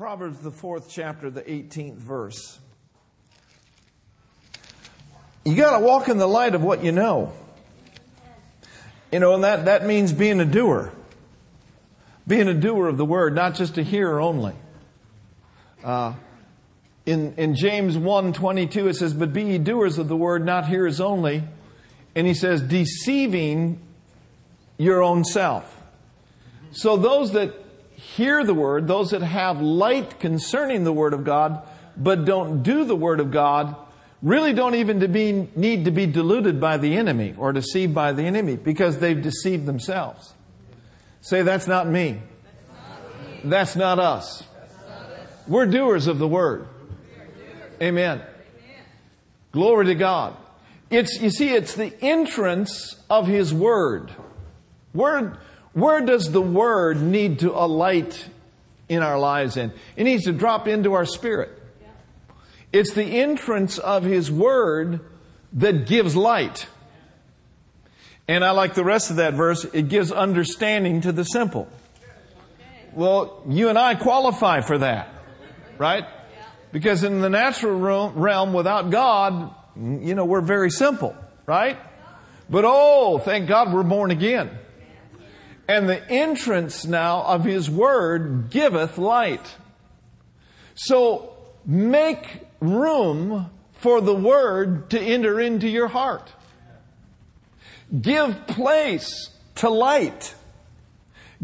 Proverbs, the fourth chapter, the 18th verse. You got to walk in the light of what you know. You know, and that, that means being a doer. Being a doer of the word, not just a hearer only. Uh, in, in James 1 22, it says, But be ye doers of the word, not hearers only. And he says, deceiving your own self. So those that hear the word, those that have light concerning the word of God, but don't do the word of God, really don't even to be, need to be deluded by the enemy or deceived by the enemy because they've deceived themselves. Say, that's not me. That's not us. We're doers of the word. Amen. Glory to God. It's, you see, it's the entrance of His Word. Word, where does the Word need to alight in our lives in? It needs to drop into our spirit. It's the entrance of His Word that gives light. And I like the rest of that verse. It gives understanding to the simple. Well, you and I qualify for that, right? Because in the natural realm, without God, you know, we're very simple, right? But oh, thank God we're born again. And the entrance now of His Word giveth light. So make room for the Word to enter into your heart. Give place to light.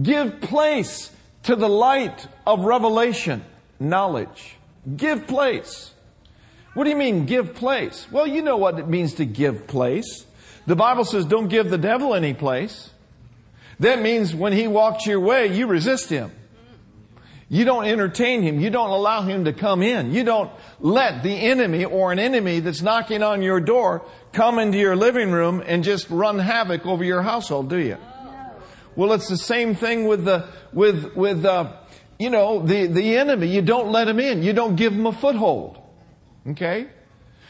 Give place to the light of revelation, knowledge. Give place. What do you mean, give place? Well, you know what it means to give place. The Bible says don't give the devil any place. That means when he walks your way, you resist him. You don't entertain him. You don't allow him to come in. You don't let the enemy or an enemy that's knocking on your door come into your living room and just run havoc over your household, do you? Well, it's the same thing with the, with, with, uh, you know, the, the enemy. You don't let him in. You don't give him a foothold. Okay?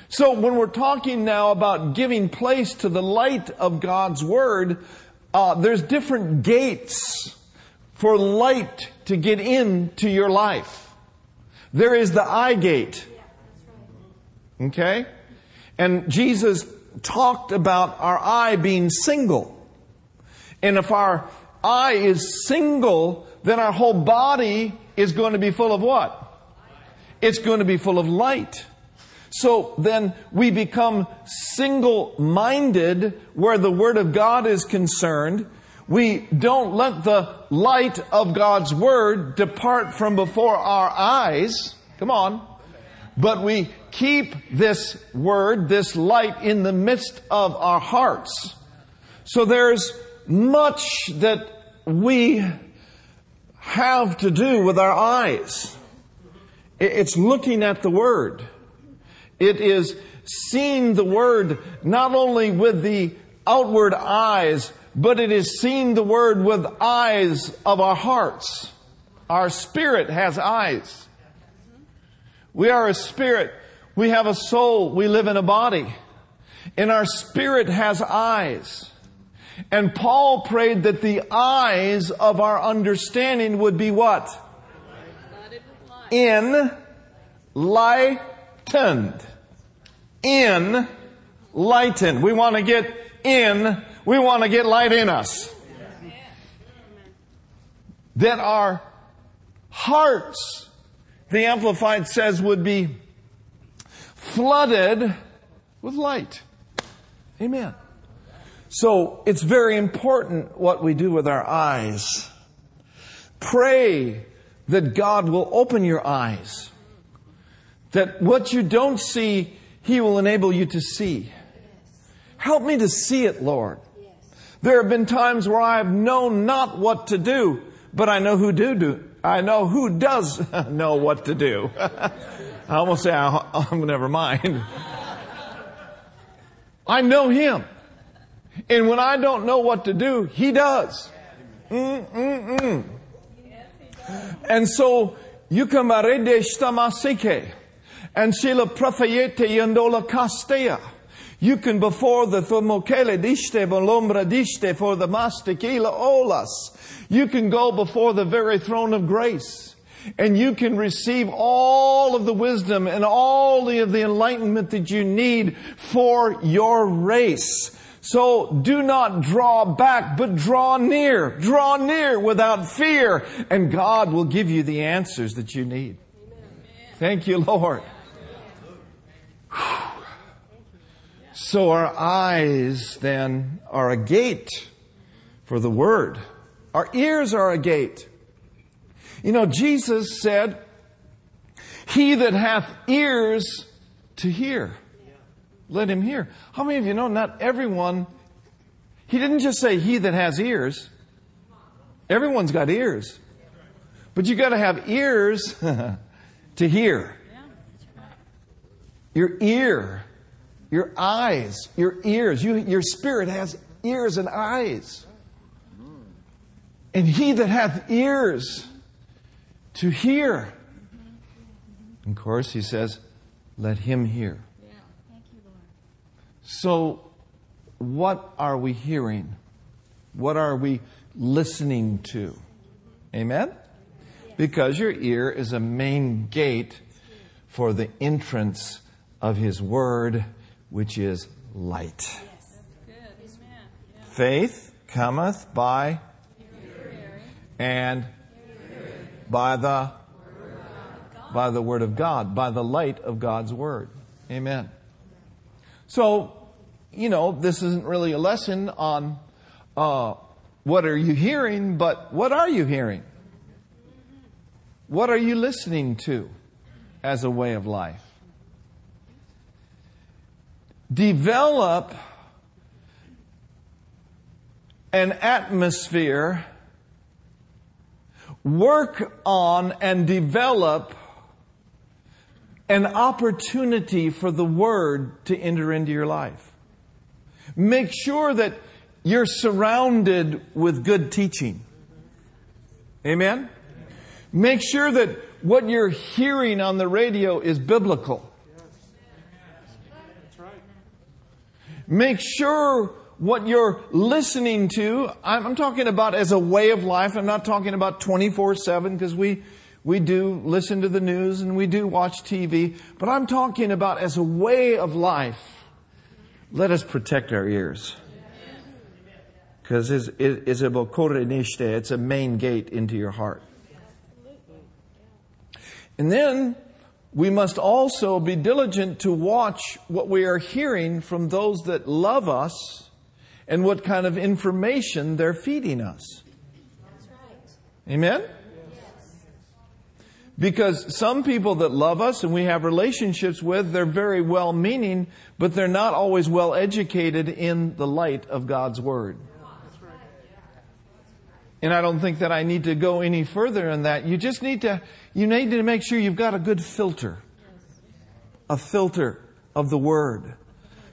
So when we're talking now about giving place to the light of God's Word, uh, there's different gates for light to get into your life. There is the eye gate. Okay? And Jesus talked about our eye being single. And if our eye is single, then our whole body is going to be full of what? It's going to be full of light. So then we become single-minded where the Word of God is concerned we don't let the light of God's Word depart from before our eyes. Come on. But we keep this Word, this light in the midst of our hearts. So there's much that we have to do with our eyes. It's looking at the Word. It is seeing the Word not only with the outward eyes, but it is seeing the Word with eyes of our hearts. Our spirit has eyes. We are a spirit. We have a soul. We live in a body. And our spirit has eyes. And Paul prayed that the eyes of our understanding would be what? In In lightened. We want to get in we want to get light in us. That our hearts, the Amplified says, would be flooded with light. Amen. So it's very important what we do with our eyes. Pray that God will open your eyes. That what you don't see, He will enable you to see. Help me to see it, Lord. There have been times where I have known not what to do, but I know who do do. I know who does know what to do. I almost say, I, oh, never mind. I know him. And when I don't know what to do, he does. Mm-mm-mm. And so, you come arede shtamasike, and shila prafayete yandola kastea. You can before the thomokele diste bolombra diste for the mastikila olas. You can go before the very throne of grace. And you can receive all of the wisdom and all of the enlightenment that you need for your race. So do not draw back, but draw near. Draw near without fear, and God will give you the answers that you need. Thank you, Lord. So our eyes then are a gate for the Word. Our ears are a gate. You know, Jesus said, He that hath ears to hear, let him hear. How many of you know not everyone, He didn't just say, He that has ears. Everyone's got ears. But you gotta have ears to hear. Your ear, your eyes, your ears, you, your spirit has ears and eyes. And he that hath ears to hear. Of course, he says, let him hear. So, what are we hearing? What are we listening to? Amen? Because your ear is a main gate for the entrance of His Word, which is light. Faith cometh by and by the by the word of God, by the light of God's word. Amen. So, you know, this isn't really a lesson on uh, what are you hearing, but what are you hearing? What are you listening to as a way of life? Develop an atmosphere, work on and develop an opportunity for the Word to enter into your life. Make sure that you're surrounded with good teaching. Amen? Make sure that what you're hearing on the radio is biblical. Make sure what you're listening to, I'm, talking about as a way of life. I'm not talking about 24 7 because we, we do listen to the news and we do watch TV, but I'm talking about as a way of life. Let us protect our ears. Because it's it's a main gate into your heart. And then we must also be diligent to watch what we are hearing from those that love us and what kind of information they're feeding us. Amen? Because some people that love us and we have relationships with, they're very well meaning, but they're not always well educated in the light of God's Word. And I don't think that I need to go any further in that. You just need to, you need to make sure you've got a good filter. A filter of the Word.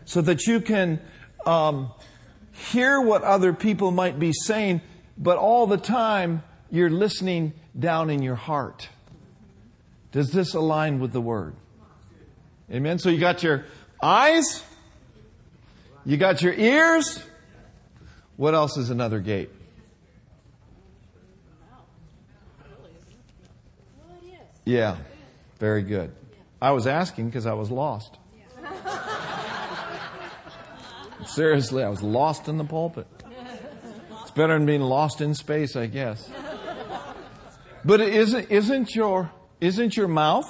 So that you can um, hear what other people might be saying, but all the time you're listening down in your heart. Does this align with the Word? Amen. So you got your eyes, you got your ears. What else is another gate? Yeah, very good. I was asking because I was lost. Seriously, I was lost in the pulpit. It's better than being lost in space, I guess. But isn't, isn't your, isn't your mouth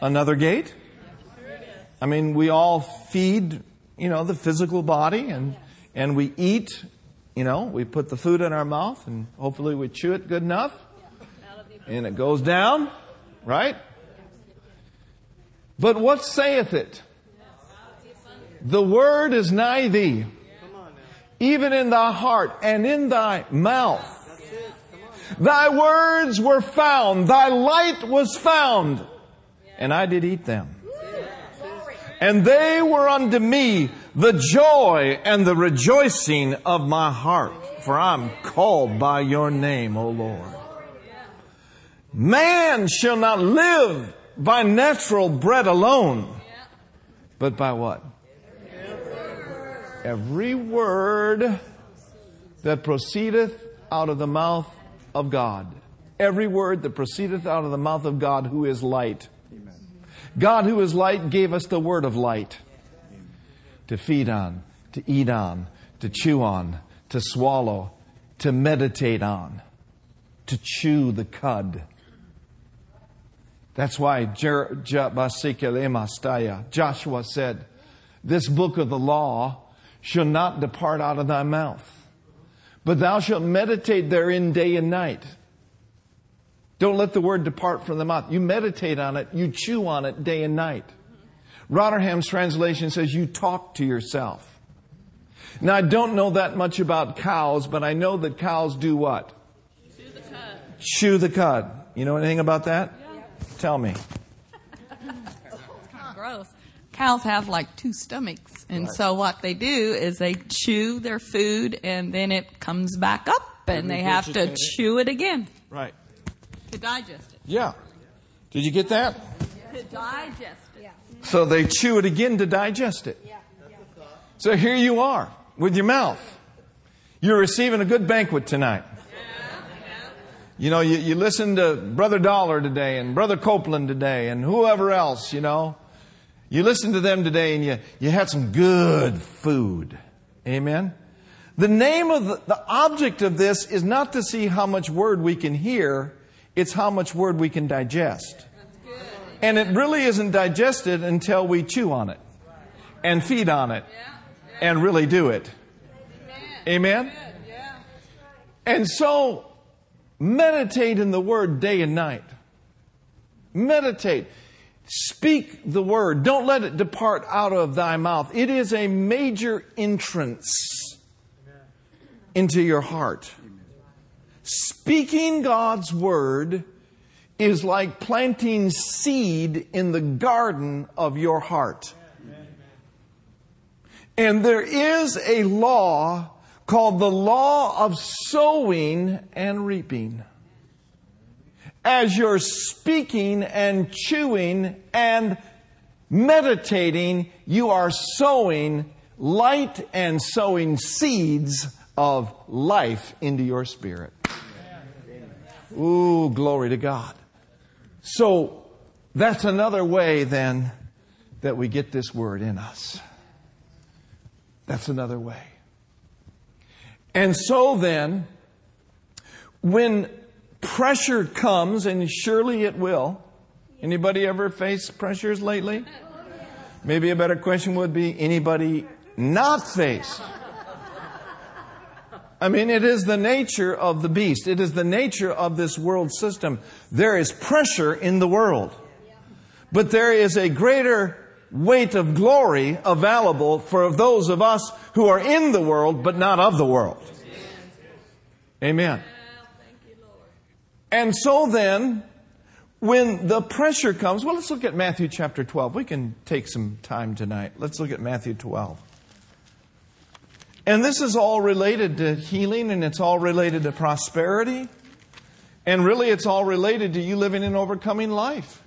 another gate? I mean, we all feed, you know, the physical body and, and we eat, you know, we put the food in our mouth and hopefully we chew it good enough and it goes down, right? But what saith it? The word is nigh thee, even in thy heart and in thy mouth. Thy words were found, thy light was found, and I did eat them. And they were unto me the joy and the rejoicing of my heart, for I'm called by your name, O Lord. Man shall not live by natural bread alone, but by what? Every word that proceedeth out of the mouth of God. every word that proceedeth out of the mouth of God who is light. God who is light gave us the word of light to feed on, to eat on, to chew on, to swallow, to meditate on, to chew the cud. That's why Joshua said, This book of the law shall not depart out of thy mouth but thou shalt meditate therein day and night. Don't let the word depart from the mouth. You meditate on it, you chew on it day and night. Rotherham's translation says you talk to yourself. Now I don't know that much about cows, but I know that cows do what? Chew the cud. Chew the cud. You know anything about that? Yeah. Tell me. Gross cows have like two stomachs. And right. so what they do is they chew their food and then it comes back up and, they have to chew it again. Right. To digest it. Yeah. Did you get that? To digest it. Yeah. So they chew it again to digest it. Yeah. So here you are with your mouth. You're receiving a good banquet tonight. You know, you, you listen to Brother Dollar today and Brother Copeland today and whoever else, you know. You listen to them today and you, you had some good food. Amen. The name of the, the object of this is not to see how much word we can hear, it's how much word we can digest. And it really isn't digested until we chew on it and feed on it and really do it. Amen? And so, meditate in the word day and night. Meditate. Speak the word. Don't let it depart out of thy mouth. It is a major entrance into your heart. Speaking God's word is like planting seed in the garden of your heart. And there is a law called the law of sowing and reaping as you're speaking and chewing and meditating, you are sowing light and sowing seeds of life into your spirit. Ooh, glory to God. So that's another way then that we get this word in us. That's another way. And so then, when pressure comes, and surely it will. Anybody ever face pressures lately? Maybe a better question would be anybody not face? I mean, it is the nature of the beast. It is the nature of this world system. There is pressure in the world. But there is a greater weight of glory available for those of us who are in the world but not of the world. Amen. And so then, when the pressure comes, well, let's look at Matthew chapter 12. We can take some time tonight. Let's look at Matthew 12. And this is all related to healing and it's all related to prosperity. And really, it's all related to you living an overcoming life.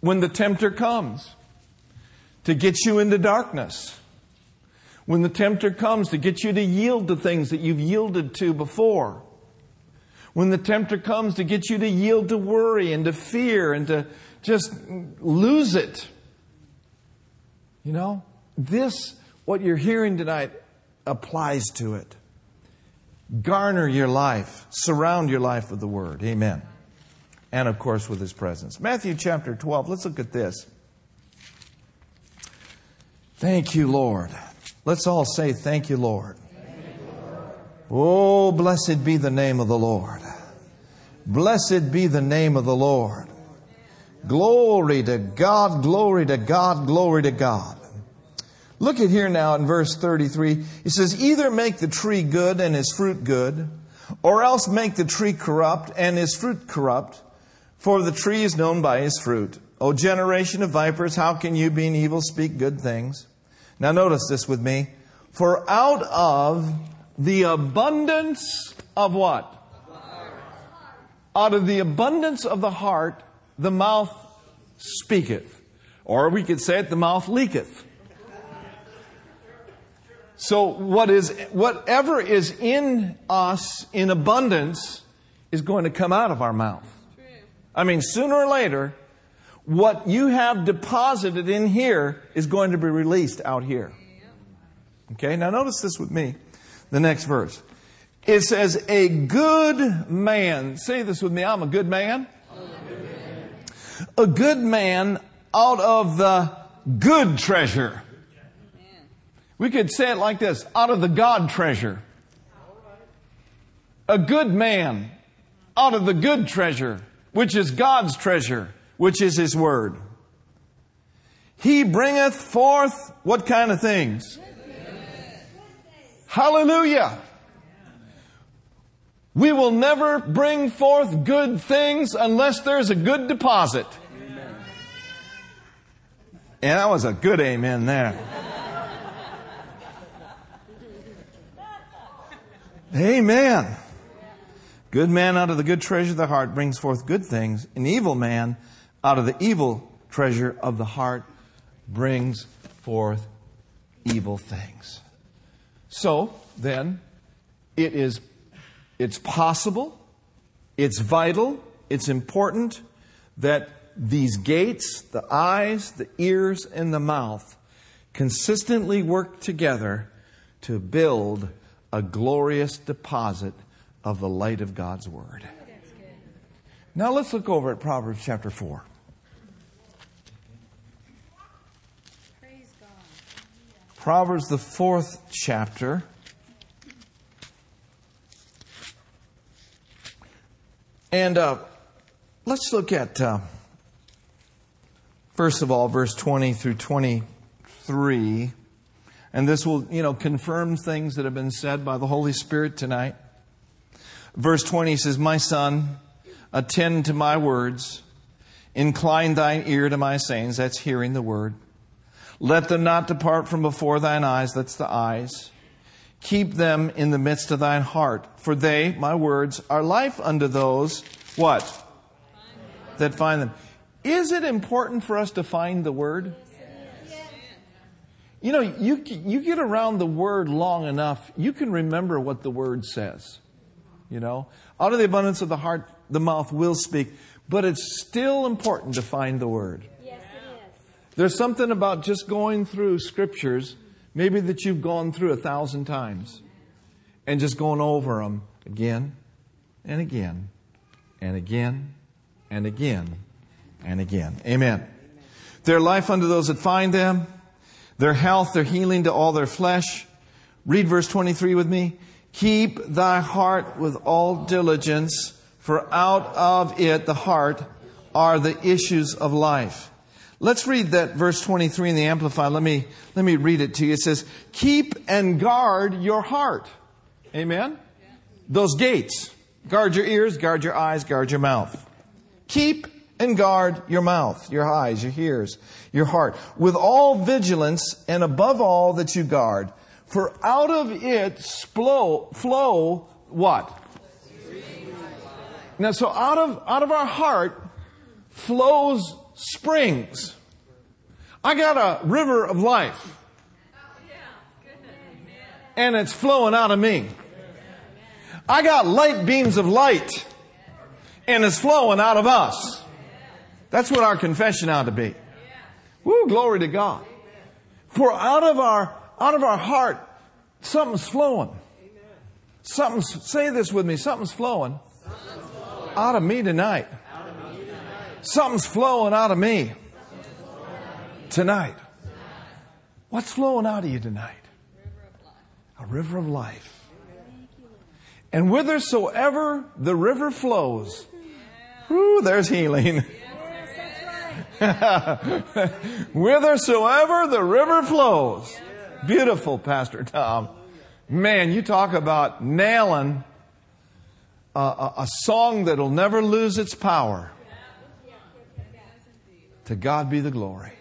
When the tempter comes to get you into darkness, when the tempter comes to get you to yield to things that you've yielded to before, when the tempter comes to get you to yield to worry and to fear and to just lose it. You know, this, what you're hearing tonight, applies to it. Garner your life, surround your life with the Word. Amen. And of course, with His presence. Matthew chapter 12, let's look at this. Thank you, Lord. Let's all say, Thank you, Lord. Oh, blessed be the name of the Lord. Blessed be the name of the Lord. Glory to God, glory to God, glory to God. Look at here now in verse 33. It says, Either make the tree good and his fruit good, or else make the tree corrupt and his fruit corrupt, for the tree is known by his fruit. O generation of vipers, how can you, being evil, speak good things? Now notice this with me. For out of the abundance of what? Out of the abundance of the heart, the mouth speaketh. Or we could say it, the mouth leaketh. So what is, whatever is in us in abundance is going to come out of our mouth. I mean, sooner or later, what you have deposited in here is going to be released out here. Okay, now notice this with me. The next verse. It says, A good man. Say this with me I'm a good man. A good man out of the good treasure. We could say it like this out of the God treasure. A good man out of the good treasure, which is God's treasure, which is His Word. He bringeth forth what kind of things? Hallelujah. We will never bring forth good things unless there's a good deposit. And that was a good amen there. amen. Good man out of the good treasure of the heart brings forth good things. An evil man out of the evil treasure of the heart brings forth evil things. So then, it is it's possible, it's vital, it's important that these gates, the eyes, the ears, and the mouth consistently work together to build a glorious deposit of the light of God's Word. Now let's look over at Proverbs chapter 4. Proverbs, the fourth chapter. And uh, let's look at, uh, first of all, verse 20 through 23. And this will, you know, confirm things that have been said by the Holy Spirit tonight. Verse 20 says, My son, attend to my words, incline thine ear to my sayings. That's hearing the word. Let them not depart from before thine eyes. That's the eyes. Keep them in the midst of thine heart, for they, my words, are life unto those, what? That find them. Is it important for us to find the word? You know, you, you get around the word long enough, you can remember what the word says. You know, out of the abundance of the heart, the mouth will speak, but it's still important to find the word. Yes, it is. There's something about just going through scriptures Maybe that you've gone through a thousand times and just going over them again and again and again and again and again. Amen. Their life unto those that find them, their health, their healing to all their flesh. Read verse 23 with me. Keep thy heart with all diligence, for out of it, the heart, are the issues of life. Let's read that verse 23 in the Amplified. Let me, let me read it to you. It says, keep and guard your heart. Amen? Those gates. Guard your ears, guard your eyes, guard your mouth. Keep and guard your mouth, your eyes, your ears, your heart, with all vigilance and above all that you guard. For out of it flow, flow what? Now, so out of, out of our heart flows springs. I got a river of life. And it's flowing out of me. I got light beams of light. And it's flowing out of us. That's what our confession ought to be. Woo, glory to God. For out of our, out of our heart, something's flowing. Something's, say this with me, something's flowing out of me tonight. Something's flowing out of me tonight. What's flowing out of you tonight? A river of life. And whithersoever the river flows, whoo, there's healing. whithersoever the river flows. Beautiful, Pastor Tom. Man, you talk about nailing a, a, a song that'll never lose its power. To God be the glory.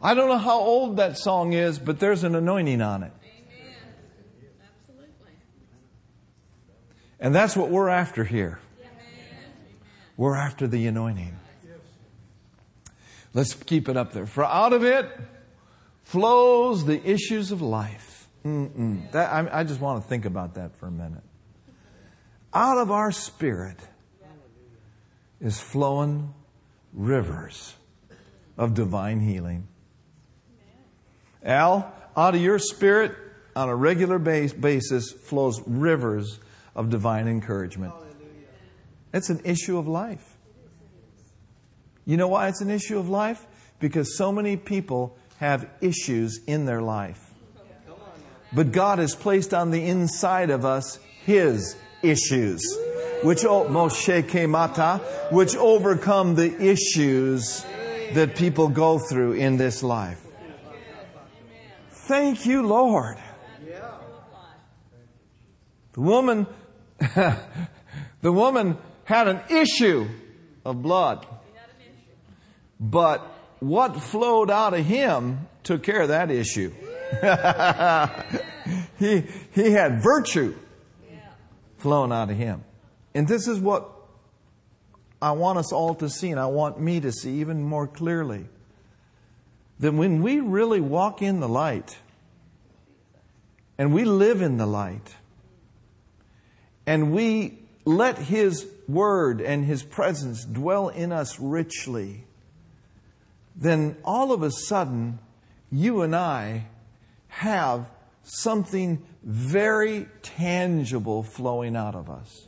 I don't know how old that song is, but there's an anointing on it. And that's what we're after here. We're after the anointing. Let's keep it up there. For out of it flows the issues of life. That, I, I just want to think about that for a minute. Out of our spirit is flowing rivers of divine healing. Al, out of your spirit on a regular basis flows rivers of divine encouragement. It's an issue of life. You know why it's an issue of life? Because so many people have issues in their life. But God has placed on the inside of us His issues, which oh, Moshe Kemata, which overcome the issues that people go through in this life. Thank you, Lord. The woman, the woman had an issue of blood. But what flowed out of him took care of that issue. he, he had virtue flowing out of him. And this is what I want us all to see, and I want me to see even more clearly. That when we really walk in the light, and we live in the light, and we let His Word and His presence dwell in us richly, then all of a sudden, you and I have something very tangible flowing out of us.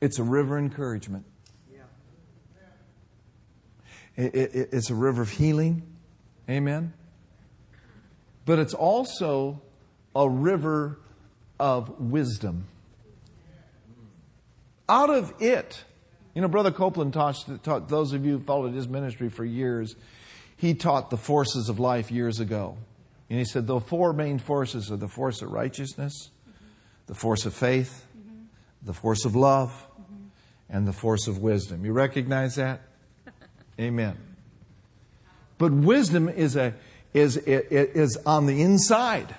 It's a river encouragement. It, it, it's a river of healing. Amen. But it's also a river of wisdom. Out of it, you know, Brother Copeland taught, taught those of you who followed his ministry for years, he taught the forces of life years ago. And he said the four main forces are the force of righteousness, the force of faith, the force of love, and the force of wisdom. You recognize that? Amen. But wisdom is, a, is, is on the inside.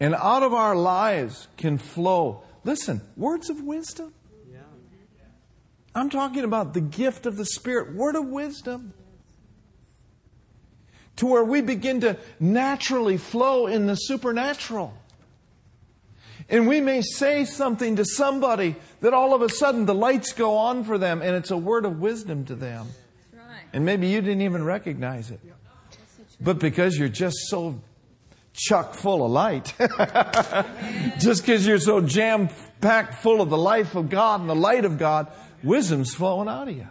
And out of our lives can flow, listen, words of wisdom. I'm talking about the gift of the Spirit, word of wisdom. To where we begin to naturally flow in the supernatural. And we may say something to somebody that all of a sudden the lights go on for them and it's a word of wisdom to them. And maybe you didn't even recognize it. But because you're just so chuck full of light, just because you're so jam packed full of the life of God and the light of God, wisdom's flowing out of you.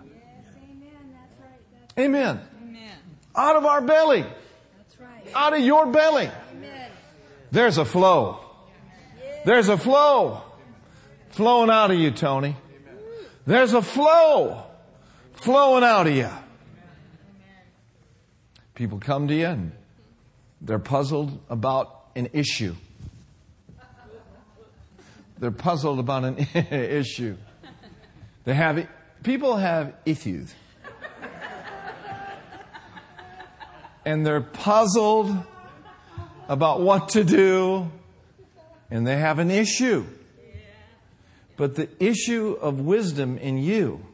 Amen. Amen. Out of our belly. Out of your belly. There's a flow. There's a flow flowing out of you, Tony. There's a flow flowing out of you. People come to you and they're puzzled about an issue. They're puzzled about an issue. They have people have issues. And they're puzzled about what to do and they have an issue. But the issue of wisdom in you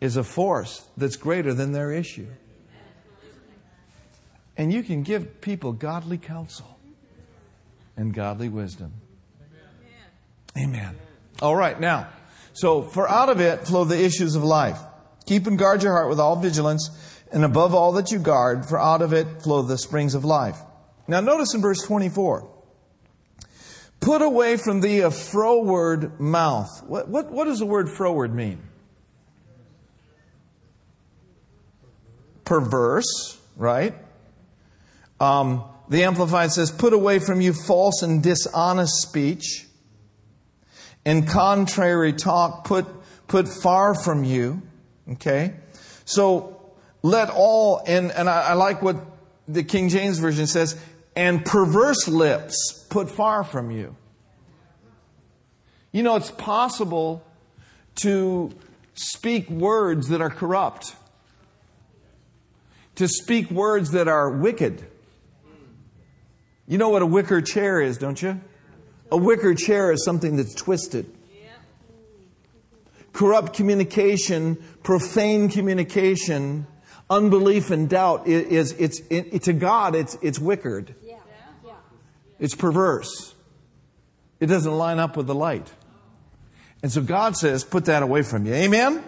is a force that's greater than their issue. And you can give people godly counsel and godly wisdom. Amen. All right, now, so for out of it flow the issues of life. Keep and guard your heart with all vigilance, and above all that you guard, for out of it flow the springs of life. Now notice in verse 24. Put away from thee a froward mouth. What, what, what does the word froward mean? Perverse, right? Um, the Amplified says, Put away from you false and dishonest speech, and contrary talk, put, put far from you. Okay? So let all, and, and I, I like what the King James Version says, and perverse lips put far from you. You know, it's possible to speak words that are corrupt, to speak words that are wicked. You know what a wicker chair is, don't you? A wicker chair is something that's twisted. Corrupt communication, profane communication, unbelief and doubt is, it's, it, to God, it's, it's wickered. It's perverse. It doesn't line up with the light. And so God says, put that away from you. Amen?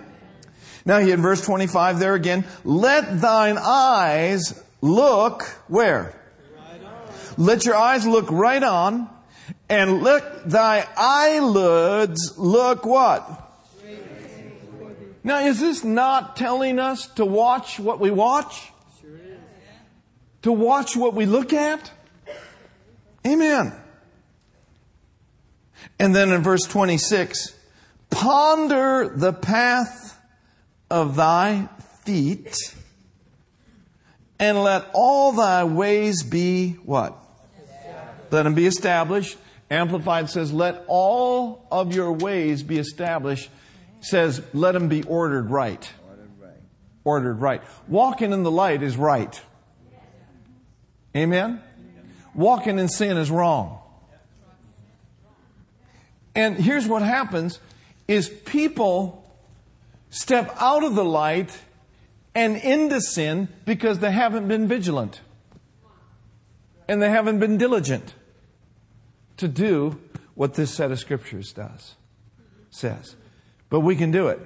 Now he in verse 25 there again, let thine eyes look where? Let your eyes look right on and let thy eyelids look what? Now is this not telling us to watch what we watch? To watch what we look at? Amen. And then in verse 26, ponder the path of thy feet and let all thy ways be what? Let them be established. Amplified says, let all of your ways be established. Says, let them be ordered right. Ordered right. Walking in the light is right. Amen? Walking in sin is wrong. And here's what happens is people step out of the light and into sin because they haven't been vigilant. And they haven't been diligent to do what this set of scriptures does, says. But we can do it.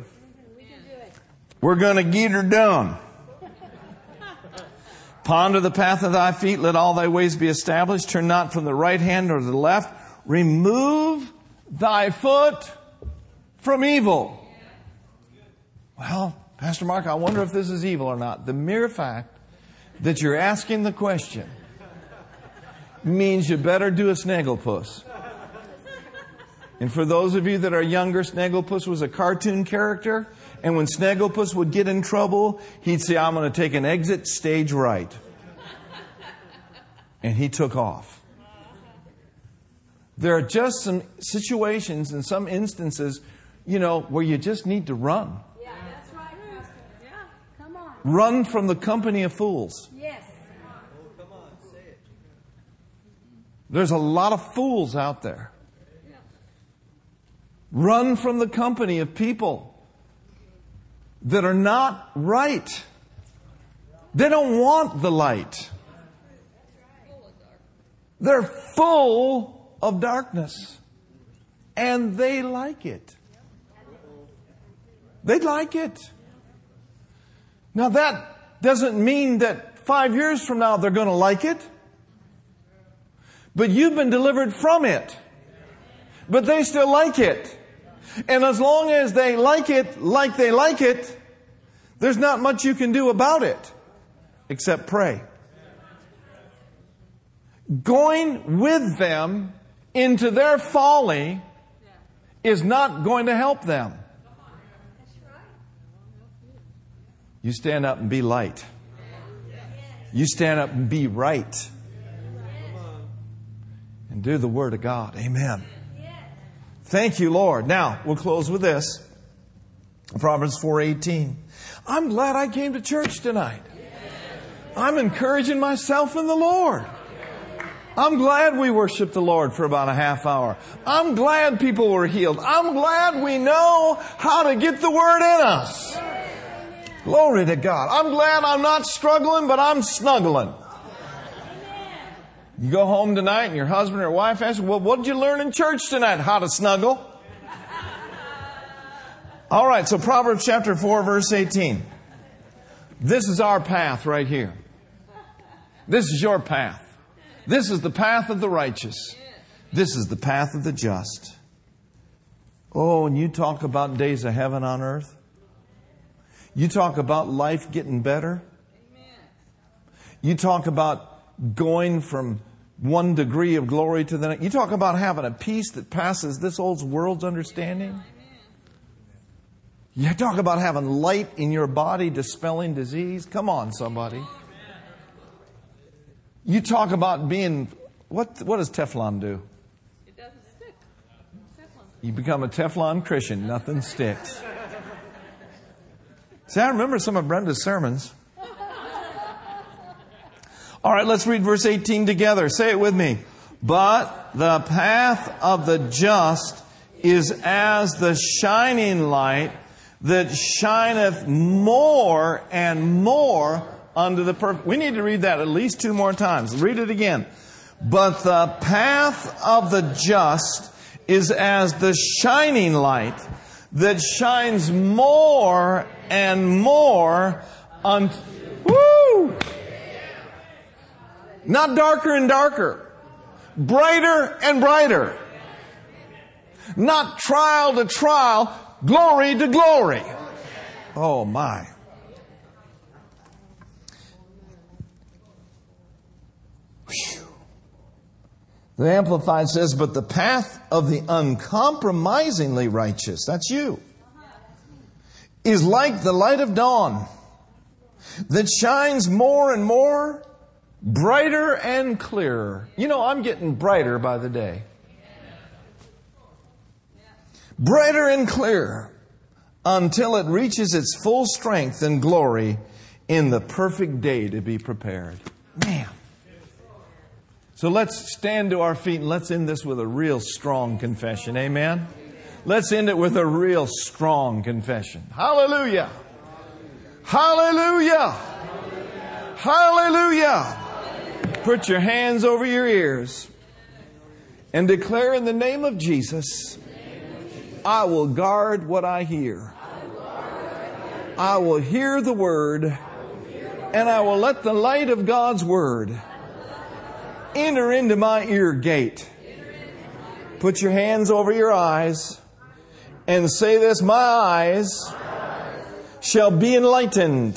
We're going to get her done. Ponder the path of thy feet, let all thy ways be established. Turn not from the right hand or the left. Remove thy foot from evil. Well, Pastor Mark, I wonder if this is evil or not. The mere fact that you're asking the question means you better do a snagglepuss. And for those of you that are younger, Snagglepuss was a cartoon character. And when Snagglepuss would get in trouble, he'd say, I'm going to take an exit stage right. And he took off. There are just some situations and some instances, you know, where you just need to run. Yeah, that's right, Yeah, come on. Run from the company of fools. There's a lot of fools out there. Run from the company of people that are not right. They don't want the light. They're full of darkness. And they like it. They like it. Now that doesn't mean that five years from now they're going to like it. But you've been delivered from it. But they still like it. And as long as they like it like they like it, there's not much you can do about it except pray. Going with them into their folly is not going to help them. You stand up and be light. You stand up and be right. And do the Word of God. Amen. Thank you, Lord. Now, we'll close with this. Proverbs 4:18. I'm glad I came to church tonight. I'm encouraging myself in the Lord. I'm glad we worshiped the Lord for about a half hour. I'm glad people were healed. I'm glad we know how to get the word in us. Glory to God. I'm glad I'm not struggling, but I'm snuggling. You go home tonight and your husband or wife asks, well, what did you learn in church tonight? How to snuggle. All right, so Proverbs chapter 4, verse 18. This is our path right here. This is your path. This is the path of the righteous. This is the path of the just. Oh, and you talk about days of heaven on earth. You talk about life getting better. You talk about going from one degree of glory to the next. You talk about having a peace that passes this old world's understanding. You talk about having light in your body dispelling disease. Come on, somebody. You talk about being what what does Teflon do? It doesn't stick. You become a Teflon Christian, nothing sticks. See, I remember some of Brenda's sermons. All right, let's read verse 18 together. Say it with me. But the path of the just is as the shining light that shineth more and more unto the perfect. We need to read that at least two more times. Read it again. But the path of the just is as the shining light that shines more and more on, woo! Not darker and darker, brighter and brighter. Not trial to trial, glory to glory. Oh my. The Amplified says, but the path of the uncompromisingly righteous, that's you, is like the light of dawn that shines more and more, brighter and clearer. You know, I'm getting brighter by the day. Brighter and clearer until it reaches its full strength and glory in the perfect day to be prepared. Man. So let's stand to our feet and let's end this with a real strong confession. Amen. Let's end it with a real strong confession. Hallelujah. Hallelujah. Hallelujah. Put your hands over your ears and declare in the name of Jesus, I will guard what I hear. I will hear the word and I will let the light of God's word enter into my ear gate. Put your hands over your eyes and say this My eyes shall be enlightened,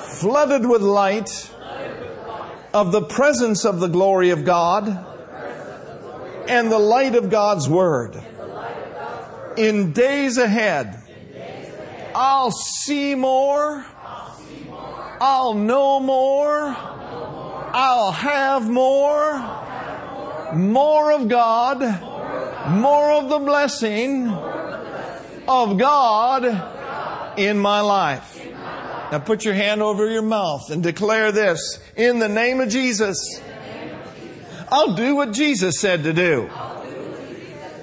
flooded with light of the presence of the glory of God and the light of God's Word. In days ahead, I'll see more, I'll know more I'll have more, more of God, more of the blessing of God in my life. Now put your hand over your mouth and declare this in the name of Jesus. I'll do what Jesus said to do.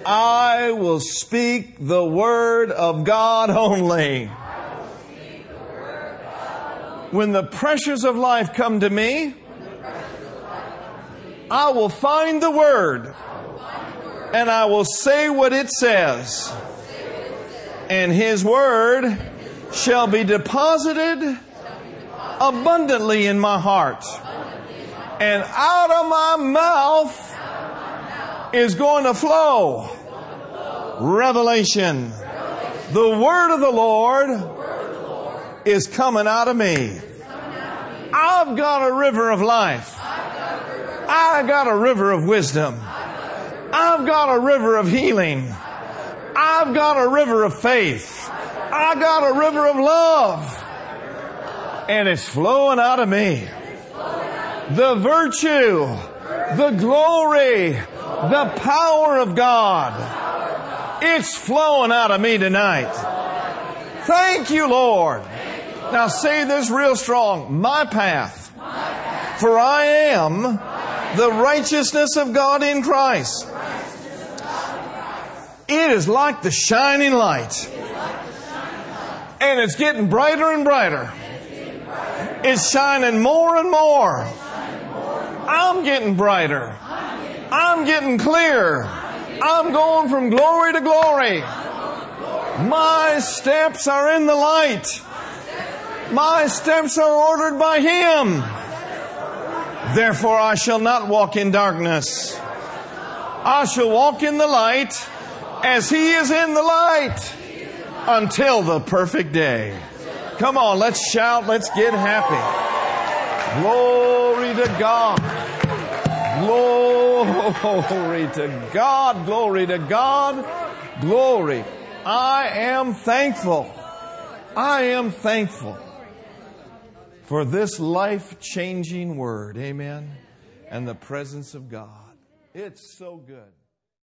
I will speak the word of God only. When the pressures of life come to me, I will find the word and I will say what it says. And his word shall be deposited abundantly in my heart. And out of my mouth is going to flow revelation. The word of the Lord is coming out of me. I've got a river of life. I've got a river of wisdom. I've got a river of healing. I've got a river of faith. I got a river of love. And it's flowing out of me. The virtue, the glory, the power of God. It's flowing out of me tonight. Thank you, Lord. Now say this real strong. My path. For I am the righteousness of God in Christ. It is like the shining light. And it's getting brighter and brighter. It's shining more and more. I'm getting brighter. I'm getting clearer. I'm going from glory to glory. My steps are in the light. My steps are ordered by Him. Therefore I shall not walk in darkness. I shall walk in the light as He is in the light until the perfect day. Come on, let's shout, let's get happy. Glory to God. Glory to God. Glory to God. Glory. I am thankful. I am thankful for this life changing word. Amen. And the presence of God. It's so good.